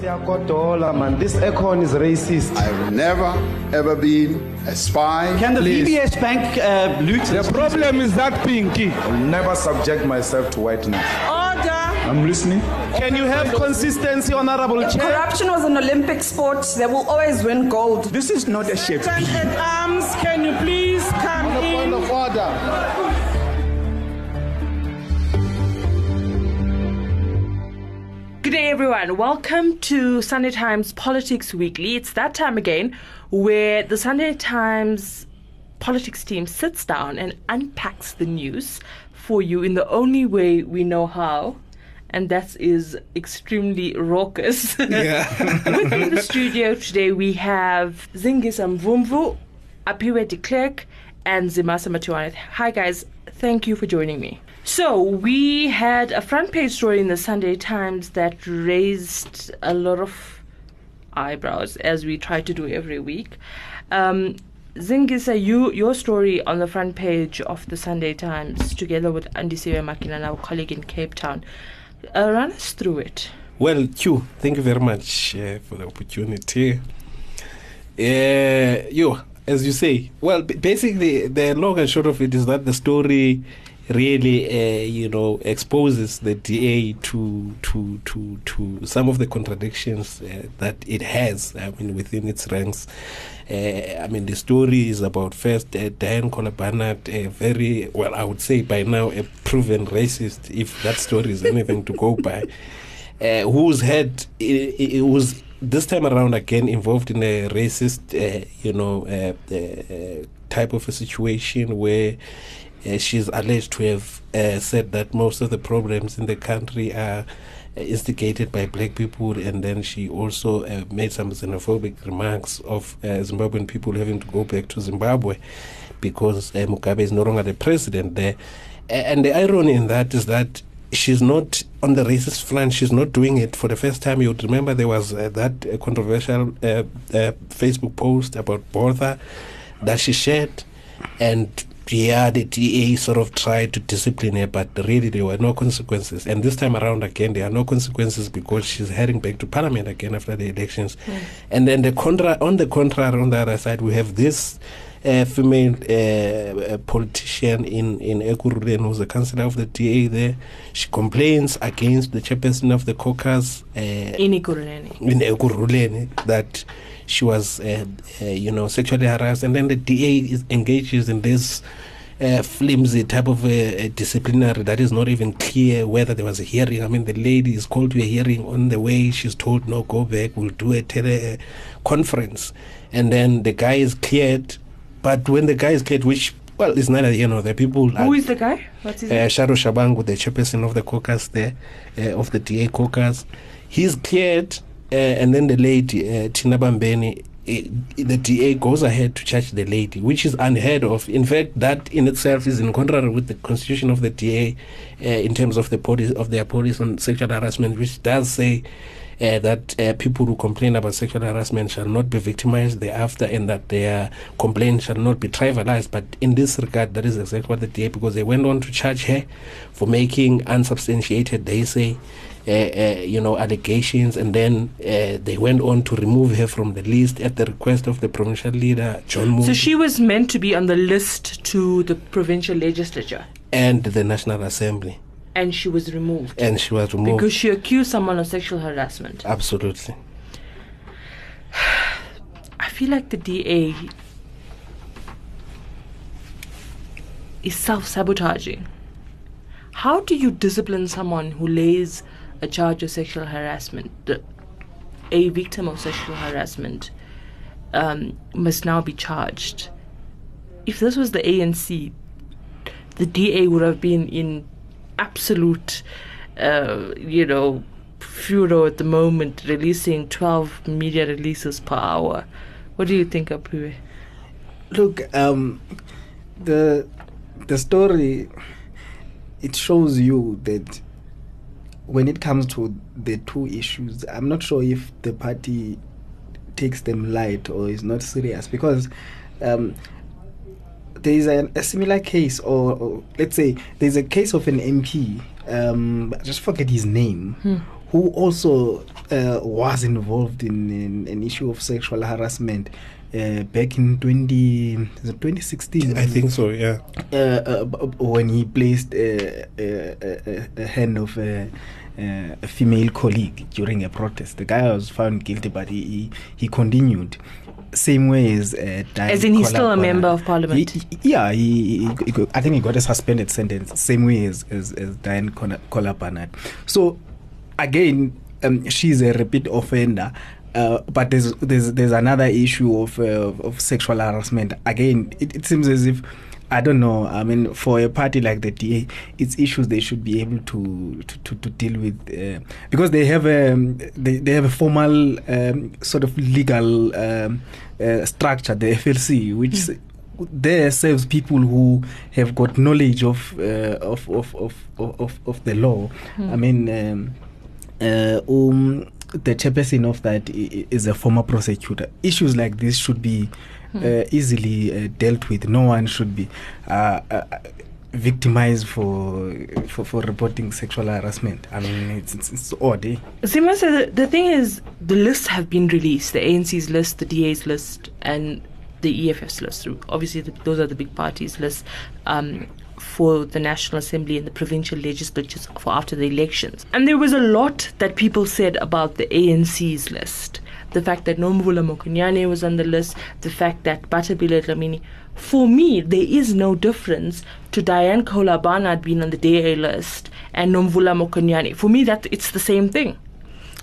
Siyakodola, man. This aircon is racist. I've never ever been a spy. Can the Please. VBS Bank uh, loot? The problem is that pinky. I'll never subject myself to whiteness. Order. I'm listening. Can you have consistency, Honorable Chair? corruption was an Olympic sport, they will always win gold. This is not a shape. Stand at arms, can you please day, everyone. Welcome to Sunday Times Politics Weekly. It's that time again where the Sunday Times politics team sits down and unpacks the news for you in the only way we know how, and that is extremely raucous. Yeah. Within the studio today, we have Zingisa Mvumvu, Apiwe de Klerk, and Zimasa Matuane. Hi, guys. Thank you for joining me. So, we had a front page story in the Sunday Times that raised a lot of eyebrows, as we try to do every week. Um, Zingisa, you your story on the front page of the Sunday Times, together with Andisiwe Makinana, our colleague in Cape Town. Uh, run us through it. Well, Q, thank you very much uh, for the opportunity. Uh, you, as you say, well, b- basically, the long and short of it is that the story really, uh, you know, exposes the DA to to to to some of the contradictions uh, that it has. I mean, within its ranks. Uh, I mean, the story is about first uh, Diane Kohler a very well, I would say by now a proven racist, if that story is anything to go by uh, whose head it, it was this time around again involved in a racist, uh, you know, uh, uh, type of a situation where uh, she's alleged to have uh, said that most of the problems in the country are uh, instigated by black people, and then she also uh, made some xenophobic remarks of uh, Zimbabwean people having to go back to Zimbabwe because uh, Mugabe is no longer the president there. And the irony in that is that she's not on the racist front. She's not doing it for the first time. You would remember there was uh, that controversial uh, Facebook post about Botha that she shared, and yeah, the DA sort of tried to discipline her, but really there were no consequences. And this time around again, there are no consequences because she's heading back to Parliament again after the elections. And then the contra, on the contrary, on the other side, we have this uh, female uh, politician in in Ekurhuleni who's the councillor of the DA there. She complains against the chairperson of the caucus uh, in Ekurhuleni. in Ekurhuleni that she was, uh, uh, you know, sexually harassed, and then the DA is, engages in this. Uh, flimsy type of a, a disciplinary that is not even clear whether there was a hearing. I mean, the lady is called to a hearing on the way. She's told, no, go back, we'll do a teleconference. And then the guy is cleared. But when the guy is cleared, which, well, is neither, you know, the people. Who is the guy? What's his uh, name? Sharo Shabangu, the chairperson of the caucus there, uh, of the DA caucus. He's cleared, uh, and then the lady, uh, Tina Bambeni, uh, the DA goes ahead to charge the lady, which is unheard of. In fact, that in itself is in contrary with the constitution of the DA uh, in terms of the policy of their policy on sexual harassment, which does say uh, that uh, people who complain about sexual harassment shall not be victimized thereafter and that their complaint shall not be trivialized. But in this regard, that is exactly what the DA, because they went on to charge her for making unsubstantiated, they say, you know, allegations, and then uh, they went on to remove her from the list at the request of the provincial leader, John Moodey, So she was meant to be on the list to the provincial legislature, and the National Assembly, and she was removed and she was removed. because she accused someone of sexual harassment. Absolutely. I feel like the DA is self sabotaging. How do you discipline someone who lays a charge of sexual harassment? A victim of sexual harassment um, must now be charged. If this was the ANC, the DA would have been in absolute, uh, you know, furor at the moment, releasing 12 media releases per hour. What do you think, Apiwe? Look, um, the the story it shows you that when it comes to the two issues, I'm not sure if the party takes them light or is not serious because um, there is a, a similar case, or, or let's say there's a case of an MP. Um, I just forget his name, who also uh, was involved in, in an issue of sexual harassment uh, back in 20, is it 2016. I think so. Yeah. uh, uh, b- b- when he placed uh, uh, uh, a hand of a, uh, a female colleague during a protest. The guy was found guilty, but he he, he continued. Same way as uh, Diane As in he's still a Kolakwana. member of parliament. He- he- yeah, he, he, he I think he got a suspended sentence. Same way as as, as Diane Kohler Barnard. So again, um, she's a repeat offender. Uh, but there's there's there's another issue of uh, of sexual harassment. Again, it, it seems as if I don't know. I mean, for a party like the DA, it's issues they should be able to to, to, to deal with uh, because they have a they, they have a formal um, sort of legal um, uh, structure, the FLC, which there serves people who have got knowledge of uh, of, of, of, of of the law. I mean, um, uh, um, the chairperson of that i- i- a former prosecutor. Issues like this should be uh, easily uh, dealt with. No one should be uh, uh, victimized for, for for reporting sexual harassment. I mean, it's it's, it's odd. Eh? Sima said the, the thing is, the lists have been released the ANC's list, the DA's list, and the EFF's list. Obviously, the, those are the big parties' lists um, for the National Assembly and the provincial legislatures for after the elections. And there was a lot that people said about the ANC's list. The fact that Nomvula Mokonyane was on the list, the fact that Bathabile Dlamini. For me, there is no difference to Diane Kohler Barnard being on the DA list and Nomvula Mokonyane. For me, that it's the same thing.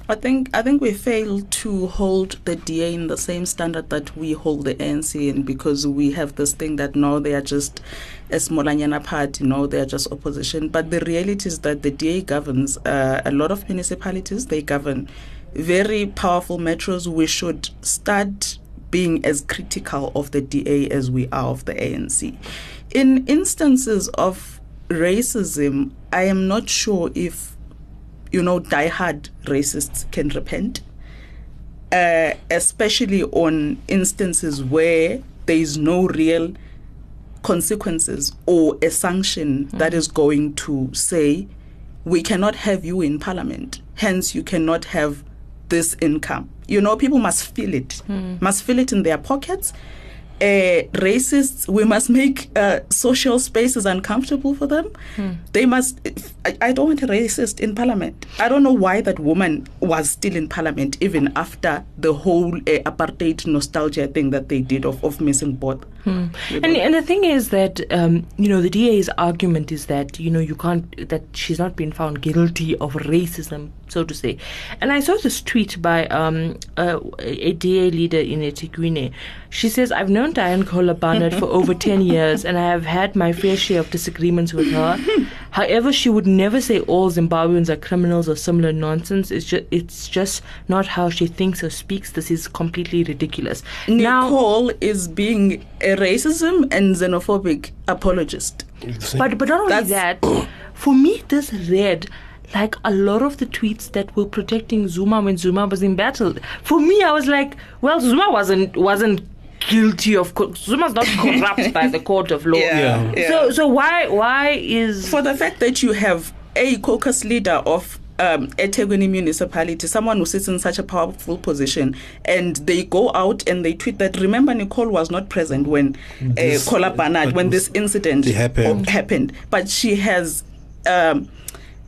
I think I think we fail to hold the DA in the same standard that we hold the ANC in because we have this thing that no, they are just a smallanyana party, no, they are just opposition. But the reality is that the DA governs uh, a lot of municipalities. They govern very powerful metros. We should start being as critical of the DA as we are of the ANC. In instances of racism, I am not sure if you know, diehard racists can repent, uh, especially on instances where there is no real consequences or a sanction that is going to say, we cannot have you in parliament, hence, you cannot have this income. You know, people must feel it, must feel it in their pockets. Uh, racists, we must make uh, social spaces uncomfortable for them. They must. I, I don't want a racist in parliament. I don't know why that woman was still in parliament even after the whole uh, apartheid nostalgia thing that they did of, of missing both. And, and the thing is that um, you know the DA's argument is that you know you can't that she's not been found guilty of racism, so to say. And I saw this tweet by um, a, a DA leader in eThekwini. She says, "I've known Diane Kohler Barnard for over ten years, and I have had my fair share of disagreements with her. However, she would never say all Zimbabweans are criminals or similar nonsense. It's just it's just not how she thinks or speaks. This is completely ridiculous." Now, Nicole is being a racism and xenophobic apologist. But but not only That's- that, for me this read like a lot of the tweets that were protecting Zuma when Zuma was in battle. For me, I was like, well, Zuma wasn't wasn't guilty of co- Zuma's not corrupt by the court of law. Yeah, yeah. So so why why is for the fact that you have a caucus leader of um, eThekwini municipality, someone who sits in such a powerful position, and they go out and they tweet that remember Nicole was not present when uh, This- Kohler Barnard, that when this incident happened. happened, but she has um,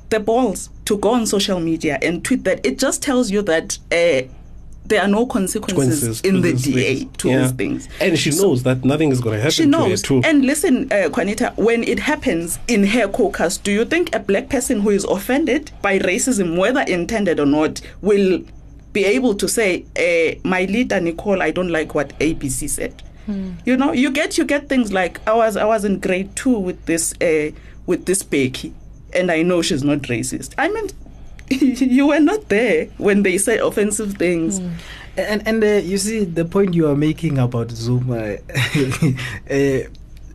the balls to go on social media and tweet that. It just tells you that. Uh, there are no consequences Consequences in the DA things. to Yeah. these things. And she knows that nothing is going to happen She to knows. her too. And listen, uh, Qaanitah, when it happens in her caucus, do you think a black person who is offended by racism, whether intended or not, will be able to say, uh, "My leader Nicole, I don't like what ABC said"? You know, you get you get things like I was I was in grade two with this uh, with this Becky, and I know she's not racist. I mean, you were not there when they say offensive things. And and uh, you see the point you are making about Zuma. uh,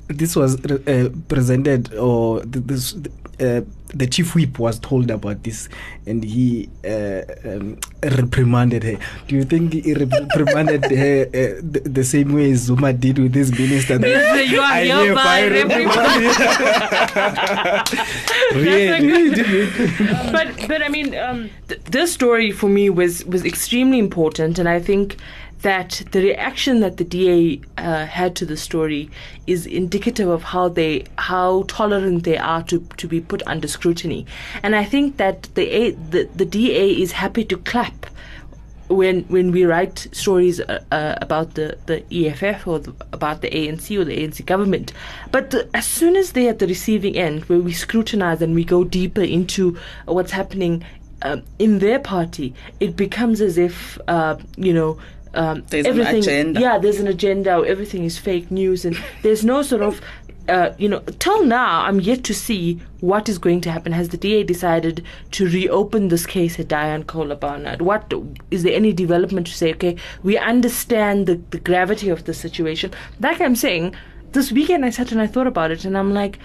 this was uh, presented or this uh, the chief whip was told about this, and he uh, um, reprimanded her. Do you think he reprimanded her uh, the, the same way Zuma did with his minister? that, You are "I hereby Really? but but I mean, um, th- this story for me was was extremely important, and I think that the reaction that the DA uh, had to the story is indicative of how they how tolerant they are to to be put under scrutiny, and I think that the A, the, the DA is happy to clap when when we write stories uh, uh, about the, the EFF or the, about the ANC or the ANC government, but the, as soon as they're at the receiving end, where we scrutinize and we go deeper into what's happening um, in their party, it becomes as if uh, you know. Um, There's an everything, agenda. yeah. There's an agenda. Everything is fake news, and there's no sort of uh, you know, till now, I'm yet to see what is going to happen. Has the DA decided to reopen this case at Diane Kohler Barnard? What is there any development to say? Okay, we understand the, the gravity of the situation. Like I'm saying, this weekend I sat and I thought about it, and I'm like,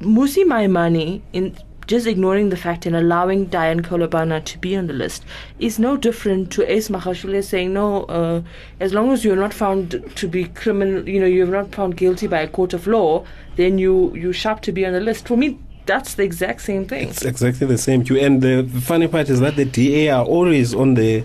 Mmusi Maimane in just ignoring the fact and allowing Diane Kohler Barnard to be on the list is no different to Ace Magashule saying no, uh, as long as you're not found to be criminal, you know, you're not found guilty by a court of law, then you you're sharp to be on the list. For me, that's the exact same thing. It's exactly the same. And the funny part is that the DA are always on the,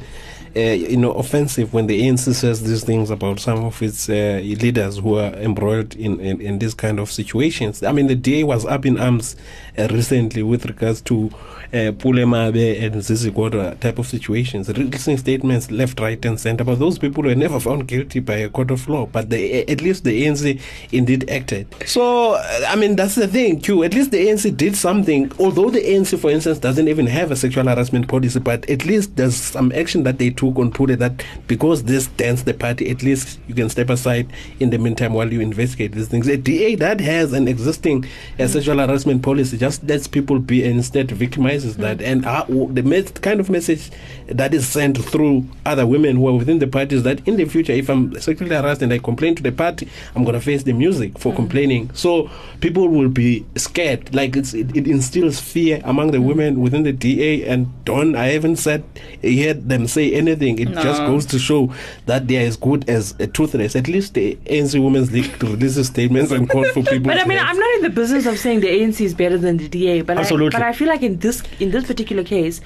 uh, you know, offensive when the ANC says these things about some of its uh, leaders who are embroiled in, in, in this kind of situations. I mean, the DA was up in arms uh, recently with regards to uh, and Zizi Kodwa type of situations, releasing statements left, right, and center. But those people were never found guilty by a court of law. But the, at least the ANC indeed acted. So, uh, I mean, that's the thing, too. At least the ANC did something. Although the ANC, for instance, doesn't even have a sexual harassment policy, but at least there's some action that they took on Pule that because this dents the party, at least you can step aside in the meantime while you investigate these things. A DA that has an existing uh, sexual harassment policy just lets people be and instead victimizes that. And uh, the mes- kind of message that is sent through other women who are within the party is that in the future, if I'm sexually harassed and I complain to the party, I'm going to face the music for complaining. So people will be scared. Like it's, it, it instills fear among the women within the DA. And Don, I haven't said heard them say anything. It just goes to show that they are as good as a toothless. At least the ANC Women's League releases statements and calls for people. But I mean, have- I'm not in the business of saying the ANC is better than the DA. But Absolutely. I, but I feel like in this in this particular case,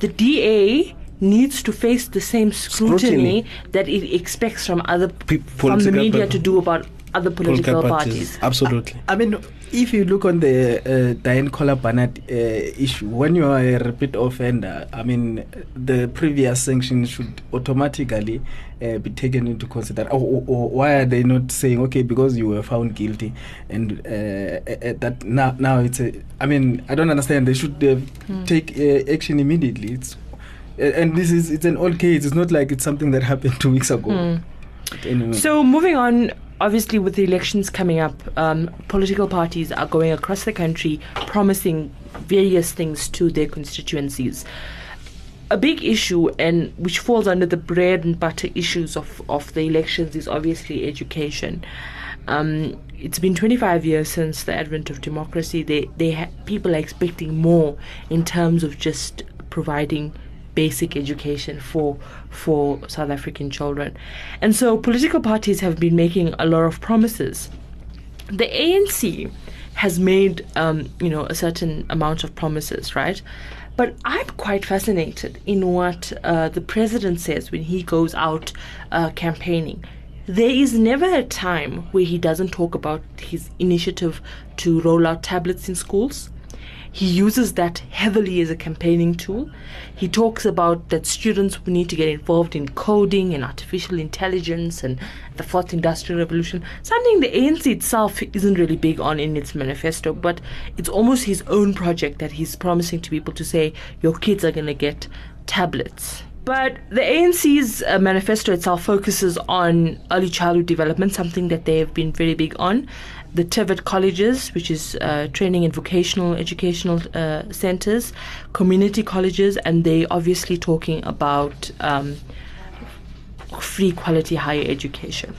the DA needs to face the same scrutiny, Scrutiny. that it expects from other Pe- from the media par- to do about other political, political parties. Absolutely. I mean, if you look on the uh, Diane Kohler Barnard uh, issue, when you are a repeat offender, I mean, the previous sanction should automatically uh, be taken into consideration. Or, or, or why are they not saying, okay, because you were found guilty, and uh, uh, that now now it's a. I mean, I don't understand. They should uh, take uh, action immediately. It's uh, and this is it's an old case. It's not like it's something that happened two weeks ago. But anyway. So moving on, obviously with the elections coming up, um, political parties are going across the country promising various things to their constituencies. A big issue, and which falls under the bread and butter issues of, of the elections, is obviously education. Um, it's been 25 years since the advent of democracy. They, they ha- people are expecting more in terms of just providing basic education for for South African children. And so political parties have been making a lot of promises. The ANC has made um, you know a certain amount of promises, right? But I'm quite fascinated in what uh, the president says when he goes out uh, campaigning. There is never a time where he doesn't talk about his initiative to roll out tablets in schools. He uses that heavily as a campaigning tool. He talks about that students need to get involved in coding and artificial intelligence and the fourth industrial revolution. Something the ANC itself isn't really big on in its manifesto, but it's almost his own project that he's promising to people to say, your kids are going to get tablets. But the ANC's uh, manifesto itself focuses on early childhood development, something that they have been very big on. The TVET colleges, which is uh, training and vocational educational uh, centers, community colleges, and they obviously talking about um, free quality higher education.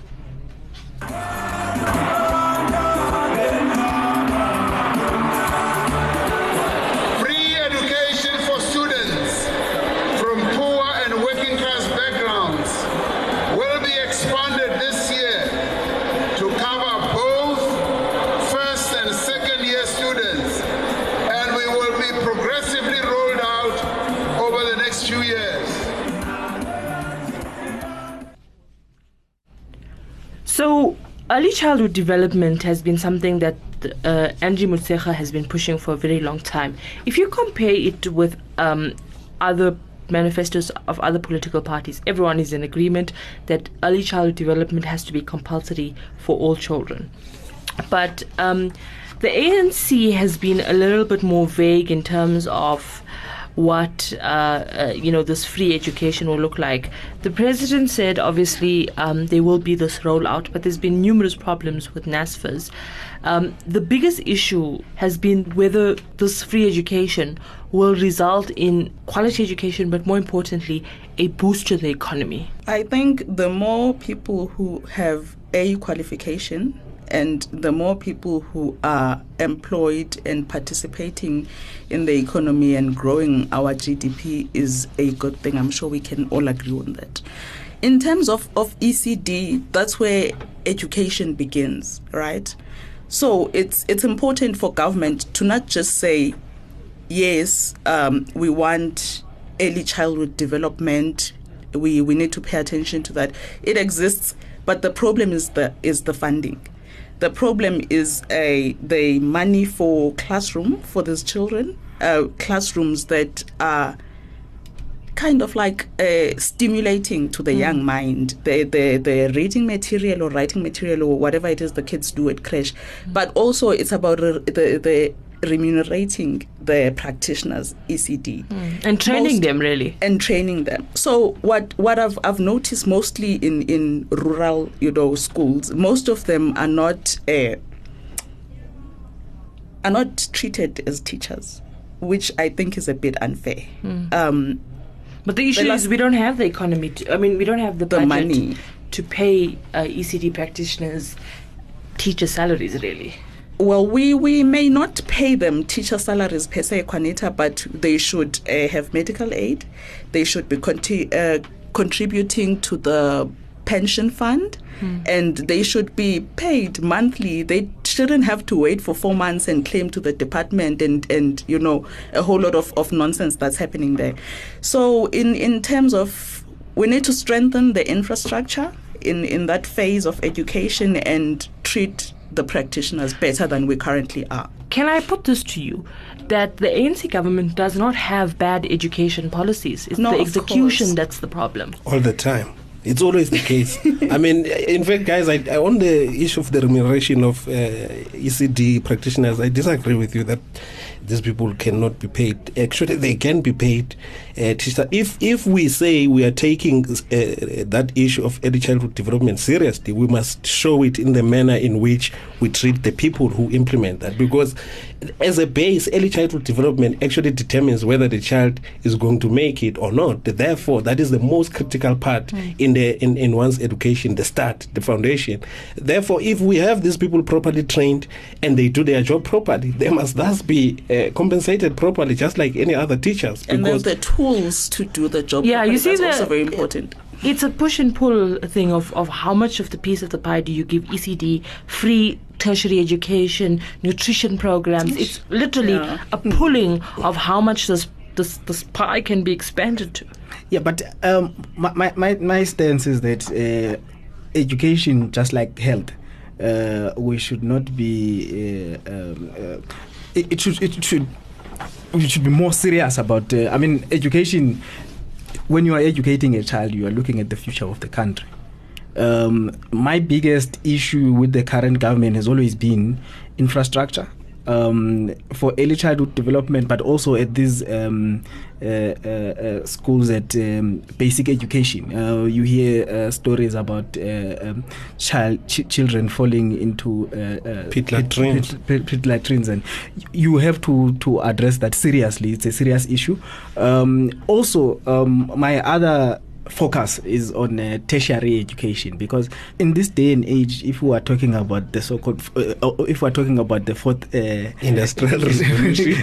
So, early childhood development has been something that uh, Angie Motshekga has been pushing for a very long time. If you compare it with um, other manifestos of other political parties, everyone is in agreement that early childhood development has to be compulsory for all children. But um, the ANC has been a little bit more vague in terms of what uh, uh, you know this free education will look like. The president said obviously um, there will be this rollout, but there's been numerous problems with NSFAS. Um, the biggest issue has been whether this free education will result in quality education, but more importantly, a boost to the economy. I think the more people who have a qualification and the more people who are employed and participating in the economy and growing our GDP is a good thing. I'm sure we can all agree on that. In terms of, of ECD, that's where education begins, right? So it's it's important for government to not just say, yes, um, we want early childhood development. We we need to pay attention to that. It exists, but the problem is the is the funding. The problem is uh, the money for classroom for these children, uh, classrooms that are kind of like uh, stimulating to the mm. young mind the, the the reading material or writing material or whatever it is the kids do at crash mm. but also it's about the the remunerating the practitioners ECD mm. and training Most, them really and training them so what what I've I've noticed mostly in in rural you know schools most of them are not uh, are not treated as teachers which I think is a bit unfair um, but the issue is we don't have the economy. To, I mean, we don't have the, the money to pay uh, ECD practitioners teacher salaries. Really. Well, we, we may not pay them teacher salaries per se, Qaanitah, but they should uh, have medical aid. They should be conti- uh, contributing to the pension fund hmm. and they should be paid monthly. They shouldn't have to wait for four months and claim to the department and, and you know, a whole lot of, of nonsense that's happening there. So, in, in terms of, we need to strengthen the infrastructure in, in that phase of education and treat the practitioners better than we currently are. Can I put this to you? That the ANC government does not have bad education policies. It's no, the execution that's the problem. All the time. It's always the case. I mean, in fact, guys, I, I, on the issue of the remuneration of uh, ECD practitioners, I disagree with you that these people cannot be paid. Actually, they can be paid. Uh, if if we say we are taking uh, that issue of early childhood development seriously, we must show it in the manner in which we treat the people who implement that. Because as a base, early childhood development actually determines whether the child is going to make it or not. Therefore, that is the most critical part mm. in the in, in one's education, the start, the foundation. Therefore, if we have these people properly trained and they do their job properly, they must thus be uh, compensated properly, just like any other teachers. The tools to do the job. Yeah, properly. you see, that's the, also very important. It's a push and pull thing of, of how much of the piece of the pie do you give ECD free tertiary education, nutrition programs. It's literally Yeah. a pulling of how much this this this pie can be expanded to. Yeah, but um, my, my, my, my stance is that uh, education, just like health, uh, we should not be. Uh, um, uh, it, it should. It should. We should be more serious about. Uh, I mean, education. When you are educating a child, you are looking at the future of the country. Um, my biggest issue with the current government has always been infrastructure um, for early childhood development, but also at these um, uh, uh, uh, schools at um, basic education. Uh, you hear uh, stories about uh, um, child ch- children falling into Pit latrines. Pit, pit, pit latrines, and you have to to address that seriously. It's a serious issue. Um, also, um, my other focus is on uh, tertiary education because in this day and age if we are talking about the so-called uh, uh, if we are talking about the fourth uh, Industrial revolution.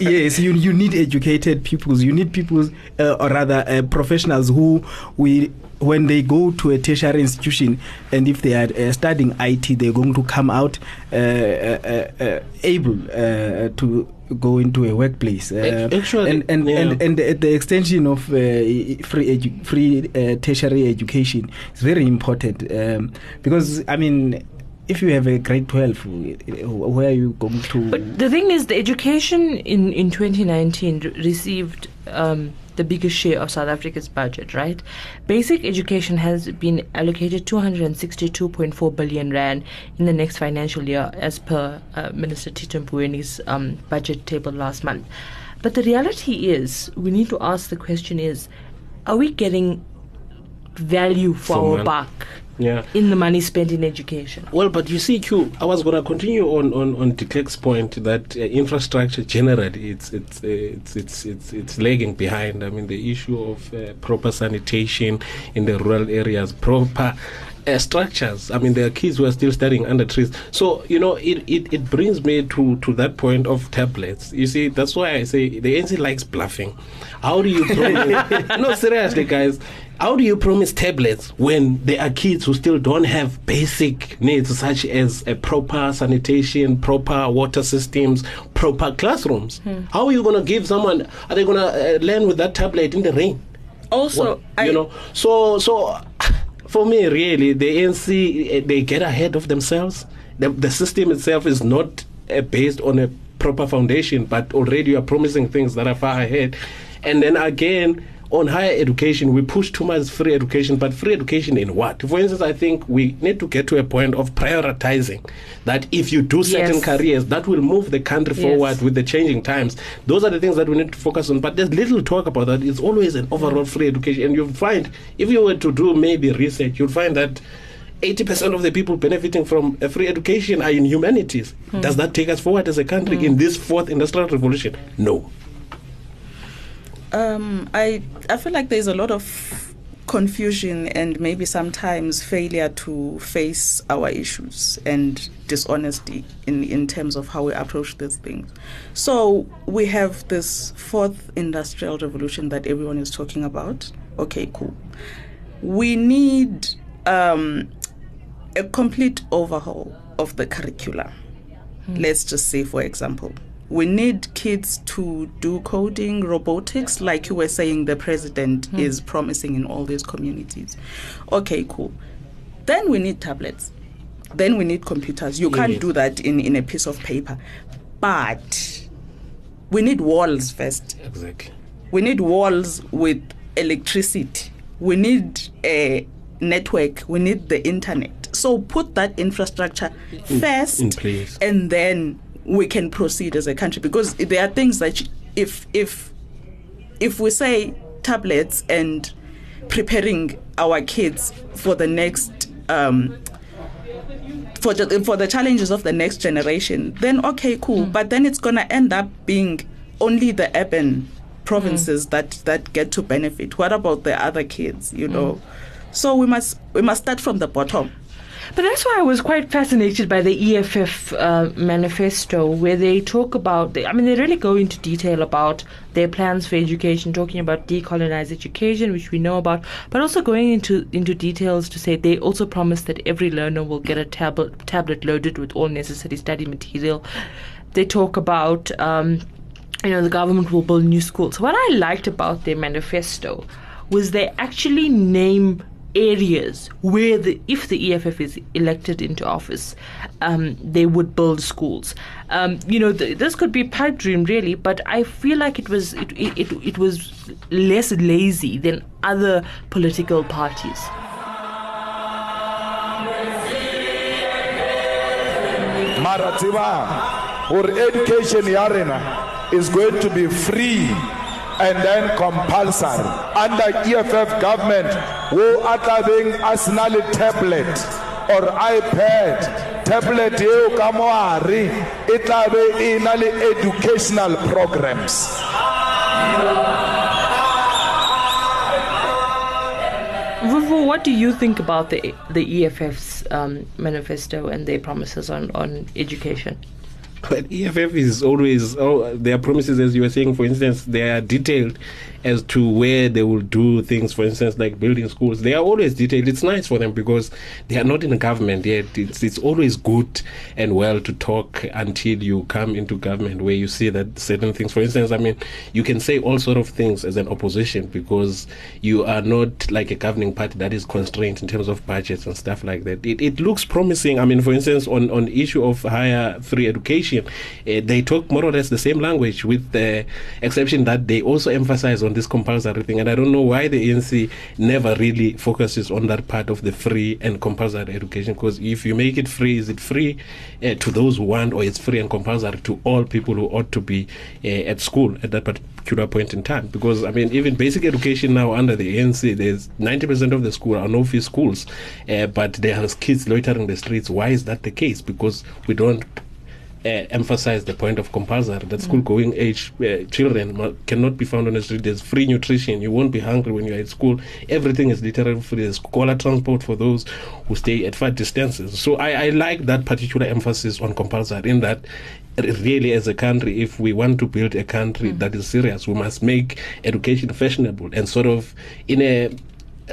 yes you, you need educated pupils you need people uh, or rather uh, professionals who we when they go to a tertiary institution and if they are uh, studying IT they're going to come out able uh, to go into a workplace. Uh, actually, and and, yeah. and and the, the extension of uh, free edu- free uh, tertiary education is very important um, because I mean. If you have a grade 12, where are you going to? But the thing is, the education in, in 2019 received um, the biggest share of South Africa's budget, right? Basic education has been allocated 262.4 billion rand in the next financial year, as per uh, Minister Tito Mboweni's um, budget table last month. But the reality is, we need to ask the question: Is are we getting value for, For our buck Yeah. in the money spent in education? Well, but you see, Q, I was going to continue on on on De Klerk's point that uh, infrastructure generally it's it's, uh, it's it's it's it's lagging behind. I mean, the issue of uh, proper sanitation in the rural areas, proper. Uh, structures. I mean, there are kids who are still studying under trees. So you know, it, it, it brings me to, to that point of tablets. You see, that's why I say the NC likes bluffing. How do you promise? no, seriously, guys. How do you promise tablets when there are kids who still don't have basic needs such as a proper sanitation, proper water systems, proper classrooms? How are you going to give someone? Are they going to uh, learn with that tablet in the rain? Also, Well, I, you know, so so for me, really, the ANC eh, they get ahead of themselves. The, the system itself is not uh, based on a proper foundation, but already you are promising things that are far ahead. And then again, on higher education, we push too much free education, but free education in what? For instance, I think we need to get to a point of prioritizing that if you do certain Yes. careers, that will move the country Yes. forward with the changing times. Those are the things that we need to focus on. But there's little talk about that. It's always an overall free education. And you'll find, if you were to do maybe research, you'll find that 80% of the people benefiting from a free education are in humanities. Hmm. Does that take us forward as a country hmm. in this fourth industrial revolution? No. Um, I I feel like there's a lot of confusion and maybe sometimes failure to face our issues and dishonesty in in terms of how we approach these things. So we have this fourth industrial revolution that everyone is talking about. Okay, cool. We need um, a complete overhaul of the curriculum. Let's just say, for example, we need kids to do coding, robotics, like you were saying, the president hmm. is promising in all these communities. Okay, cool. Then we need tablets. Then we need computers. You can't do that in, in a piece of paper. But we need walls first Exactly. we need walls with electricity we need a network we need the internet so put that infrastructure first in and then we can proceed as a country because there are things that if if if we say tablets and preparing our kids for the next um, for the, for the challenges of the next generation, then okay, cool. Mm. But then it's gonna end up being only the urban mm. provinces that that get to benefit. What about the other kids? You mm. know, so we must we must start from the bottom. But that's why I was quite fascinated by the EFF uh, manifesto, where they talk about. They, I mean, they really go into detail about their plans for education, talking about decolonized education, which we know about, but also going into into details to say they also promise that every learner will get a tablet tablet loaded with all necessary study material. They talk about. Um, you know, the government will build new schools. What I liked about their manifesto was they actually name areas where the if the EFF is elected into office, um, they would build schools. Um, you know, th- this could be pipe dream really, but I feel like it was it, it, it, was less lazy than other political parties. mara tsebang gore education ya rena is going to be free and then compulsory under EFF government wo a tlabeng a sena le tablet or ipad tablet eo ka moare e tlabe e na le educational programs Vuvu, what do you think about the the EFF's um, manifesto and their promises on, on education? But EFF is always oh, their promises, as you were saying. For instance, they are detailed as to where they will do things. For instance, like building schools, they are always detailed. It's nice for them because they are not in government yet. It's it's always good and well to talk until you come into government, where you see that certain things. For instance, I mean, you can say all sort of things as an opposition because you are not like a governing party that is constrained in terms of budgets and stuff like that. It, it looks promising. I mean, for instance, on on issue of higher free education, uh, they talk more or less the same language, with the exception that they also emphasize on this compulsory thing. And I don't know why the ANC never really focuses on that part of the free and compulsory education. Because if you make it free, is it free uh, to those who want, or it's free and compulsory to all people who ought to be uh, at school at that particular point in time? Because I mean, even basic education now under the ANC, there's 90% of the school are no fee schools, uh, but there are kids loitering the streets. Why is that the case? Because we don't uh, emphasize the point of compulsory that school going age uh, children cannot be found on the street. There's free nutrition. You won't be hungry when you're at school. Everything is literally free. There's scholar transport for those who stay at far distances. So I, I like that particular emphasis on compulsory in that really as a country if we want to build a country that is serious we must make education fashionable and sort of in a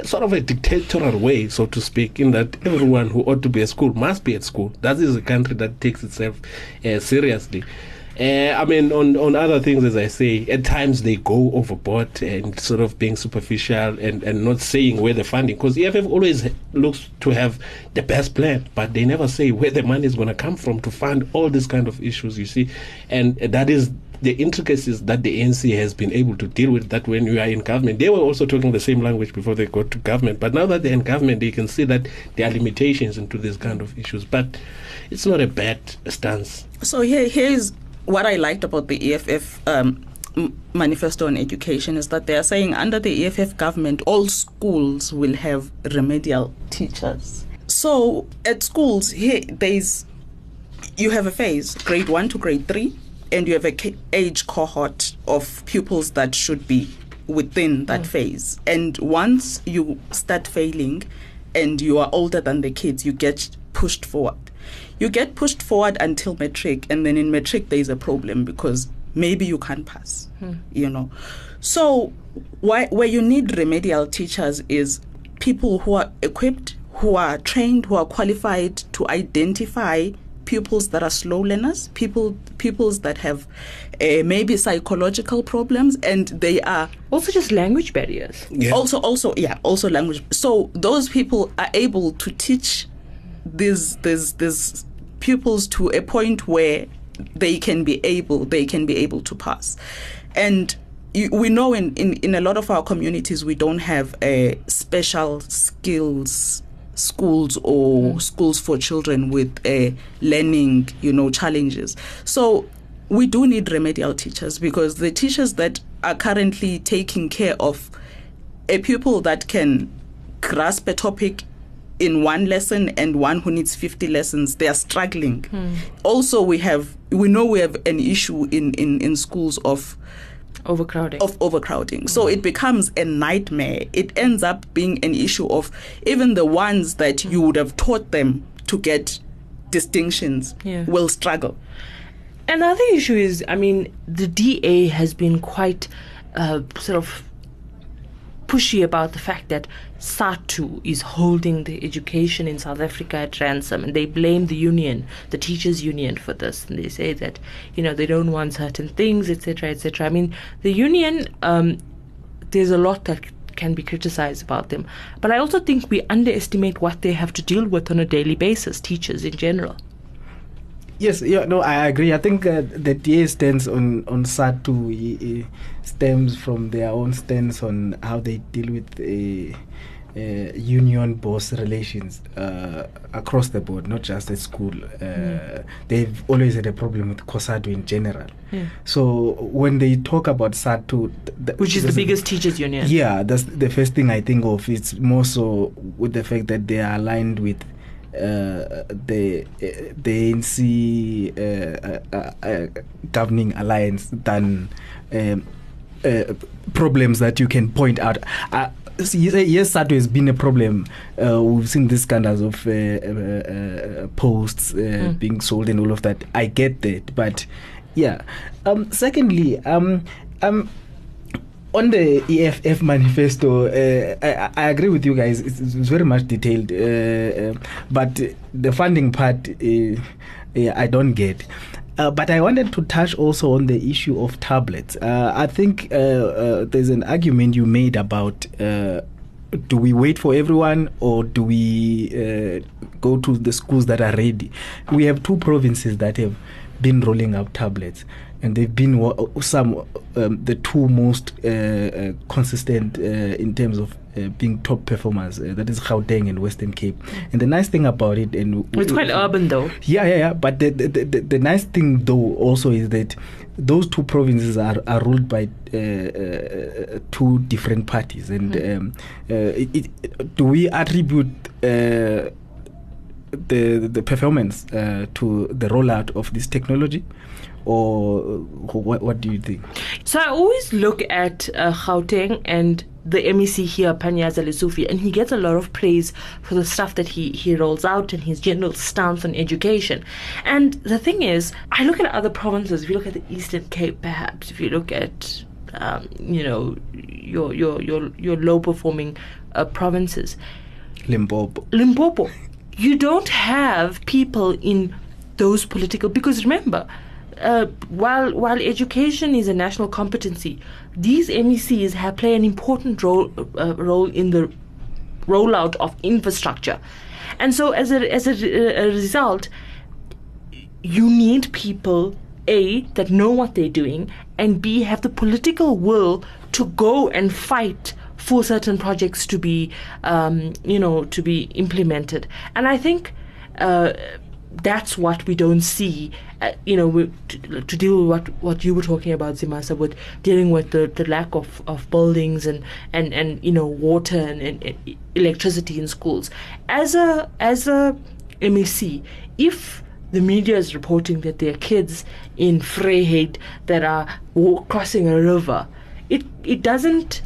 sort of a dictatorial way, so to speak, in that everyone who ought to be at school must be at school. That is a country that takes itself uh, seriously. Uh, I mean, on, on other things, as I say, at times they go overboard and sort of being superficial and, and not saying where the funding, because EFF always looks to have the best plan, but they never say where the money is going to come from to fund all these kind of issues, you see. And that is the intricacies that the ANC has been able to deal with that when you are in government. They were also talking the same language before they got to government, but now that they're in government, they can see that there are limitations into these kind of issues. But it's not a bad stance. So here, here's what I liked about the EFF um, manifesto on education is that they are saying under the EFF government, all schools will have remedial teachers. So at schools, here there's you have a phase, grade one to grade three, and you have a age cohort of pupils that should be within that mm. phase. And once you start failing and you are older than the kids, you get pushed forward. You get pushed forward until matric, and then in matric, there is a problem because maybe you can't pass, hmm. you know. So, why, where you need remedial teachers is people who are equipped, who are trained, who are qualified to identify pupils that are slow learners, people pupils that have uh, maybe psychological problems, and they are Also, just language barriers. Yeah. also also yeah also language. So those people are able to teach these these these pupils to a point where they can be able they can be able to pass, and. We know in, in, in a lot of our communities we don't have uh, special skills schools or schools for children with uh, learning you know challenges. So we do need remedial teachers because the teachers that are currently taking care of a pupil that can grasp a topic in one lesson and one who needs 50 lessons they are struggling. Also we have we know we have an issue in in, in schools of Overcrowding. of overcrowding. So it becomes a nightmare. It ends up being an issue of even the ones that you would have taught them to get distinctions Yeah. will struggle. Another issue is, I mean, the DA has been quite uh, sort of pushy about the fact that SADTU is holding the education in South Africa at ransom, and they blame the union, the teachers' union, for this. And they say that you know they don't want certain things, etc., etc. I mean, the union. Um, there's a lot that can be criticized about them, but I also think we underestimate what they have to deal with on a daily basis. Teachers in general. Yes, yeah, no, I agree. I think uh, the DA stance on on SADTU i- i- stems from their own stance on how they deal with uh, uh, union boss relations uh, across the board, not just at school. Uh, They've always had a problem with COSATU in general. Yeah. So when they talk about SADTU, th- Which is the biggest teachers union. yeah, that's the first thing I think of. It's more so with the fact that they are aligned with uh, the uh, the ANC uh, uh, uh, governing alliance than um, uh, problems that you can point out. Uh, yes, SADTU has been a problem. Uh, we've seen these scandals of uh, uh, uh, posts uh, being sold and all of that. I get that, but yeah. Um, secondly, um, um, on the EFF manifesto, uh, I, I agree with you guys. It's, it's very much detailed, but the funding part, uh, yeah, I don't get. Uh, but I wanted to touch also on the issue of tablets. Uh, I think uh, uh, there's an argument you made about uh, do we wait for everyone or do we uh, go to the schools that are ready? We have two provinces that have been rolling out tablets. And they've been some um, the two most uh, uh, consistent uh, in terms of uh, being top performers. Uh, that is Gauteng and Western Cape. And the nice thing about it, and It's quite urban though. yeah, yeah, yeah. But the, the, the, the nice thing, though, also is that those two provinces are, are ruled by uh, uh, two different parties. And um, uh, it, it, do we attribute uh, the the performance uh, to the rollout of this technology, or what, what do you think? So I always look at uh, Gauteng and the MEC here, Panyaza Lesufi, and he gets a lot of praise for the stuff that he, he rolls out and his general stance on education. And the thing is, I look at other provinces, if you look at the Eastern Cape perhaps, if you look at um, you know your your your your low performing uh, provinces, Limpopo. Limpopo, you don't have people in those political because remember, uh, while while education is a national competency, these MECs have play an important role uh, role in the rollout of infrastructure, and so as a as a, a result, you need people a that know what they're doing and b have the political will to go and fight for certain projects to be um, you know to be implemented. And i think uh, that's what we don't see uh, you know to, to deal with what what you were talking about Zimasa with dealing with the, the lack of, of buildings and, and, and you know water and, and, electricity in schools as a as a MEC if the media is reporting that there are kids in Vryheid that are crossing a river. It it doesn't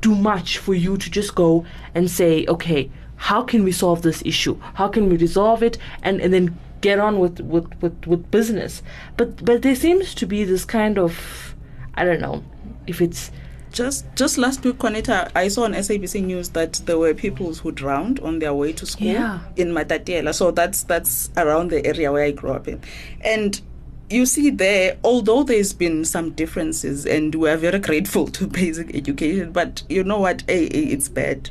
do much for you to just go and say, okay, how can we solve this issue? How can we resolve it? And and then get on with with, with, with business. But but there seems to be this kind of I don't know if it's Just just last week, Qaanitah, I saw on SABC News that there were people who drowned on their way to school Yeah. in Matatiela. So that's that's around the area where I grew up in, and. You see, there, although there's been some differences, and we are very grateful to basic education, but you know what? Hey, it's bad.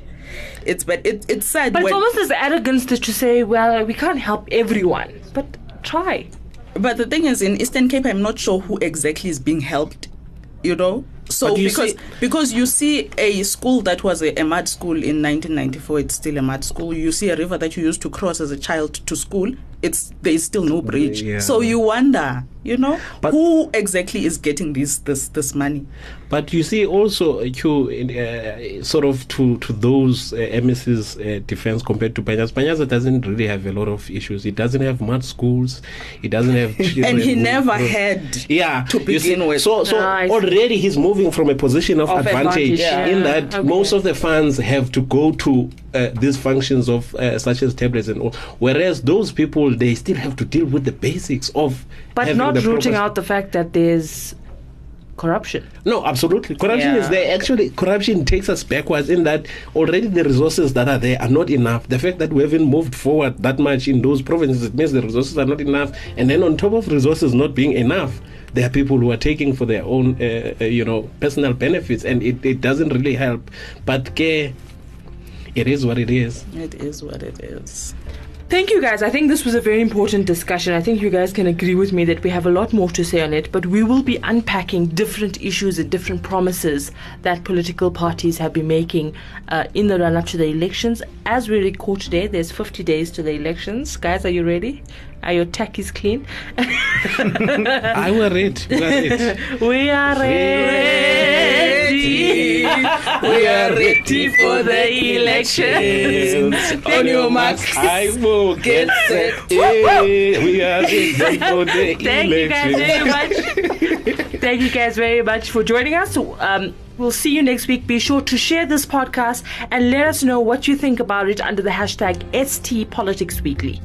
It's bad. It, it's sad. but it's almost this arrogance that to say, well, we can't help everyone, but try. But the thing is, in Eastern Cape, I'm not sure who exactly is being helped. You know, so But you because see- because you see a school that was a, a mud school in 1994, it's still a mud school. You see a river that you used to cross as a child to school. It's there is still no bridge. Yeah. So you wonder, you know, But- who exactly is getting this this this money? But you see, also, you uh, sort of to to those uh, MS's uh, defense compared to Panyaza. Panyaza doesn't really have a lot of issues. He doesn't have mud schools. He doesn't have. And he never had Yeah, to you see, begin with. So, so Ah, already he's moving from a position of, Of advantage, advantage, in that Okay. most of the funds have to go to uh, these functions of uh, such as tablets and all. Whereas those people, they still have to deal with the basics of. But not rooting out the fact that there's corruption. No, absolutely. Corruption Yeah. is there. Actually, corruption takes us backwards in that already the resources that are there are not enough. The fact that we haven't moved forward that much in those provinces, it means the resources are not enough. And then on top of resources not being enough, there are people who are taking for their own, uh, uh, you know, personal benefits, and it, it doesn't really help. But ke, it is what it is. It is what it is. Thank you guys. I think this was a very important discussion. I think you guys can agree with me that we have a lot more to say on it, but we will be unpacking different issues and different promises that political parties have been making uh, in the run up to the elections. As we record today, there's 50 days to the elections. Guys, are you ready? Are your tackies clean? I will read. We are read. we are ready. we are ready for the elections. On your marks. I will get set. We are ready for the election. Thank you guys very much. Thank you guys very much for joining us. Um, We'll see you next week. Be sure to share this podcast and let us know what you think about it under the hashtag ST Politics Weekly.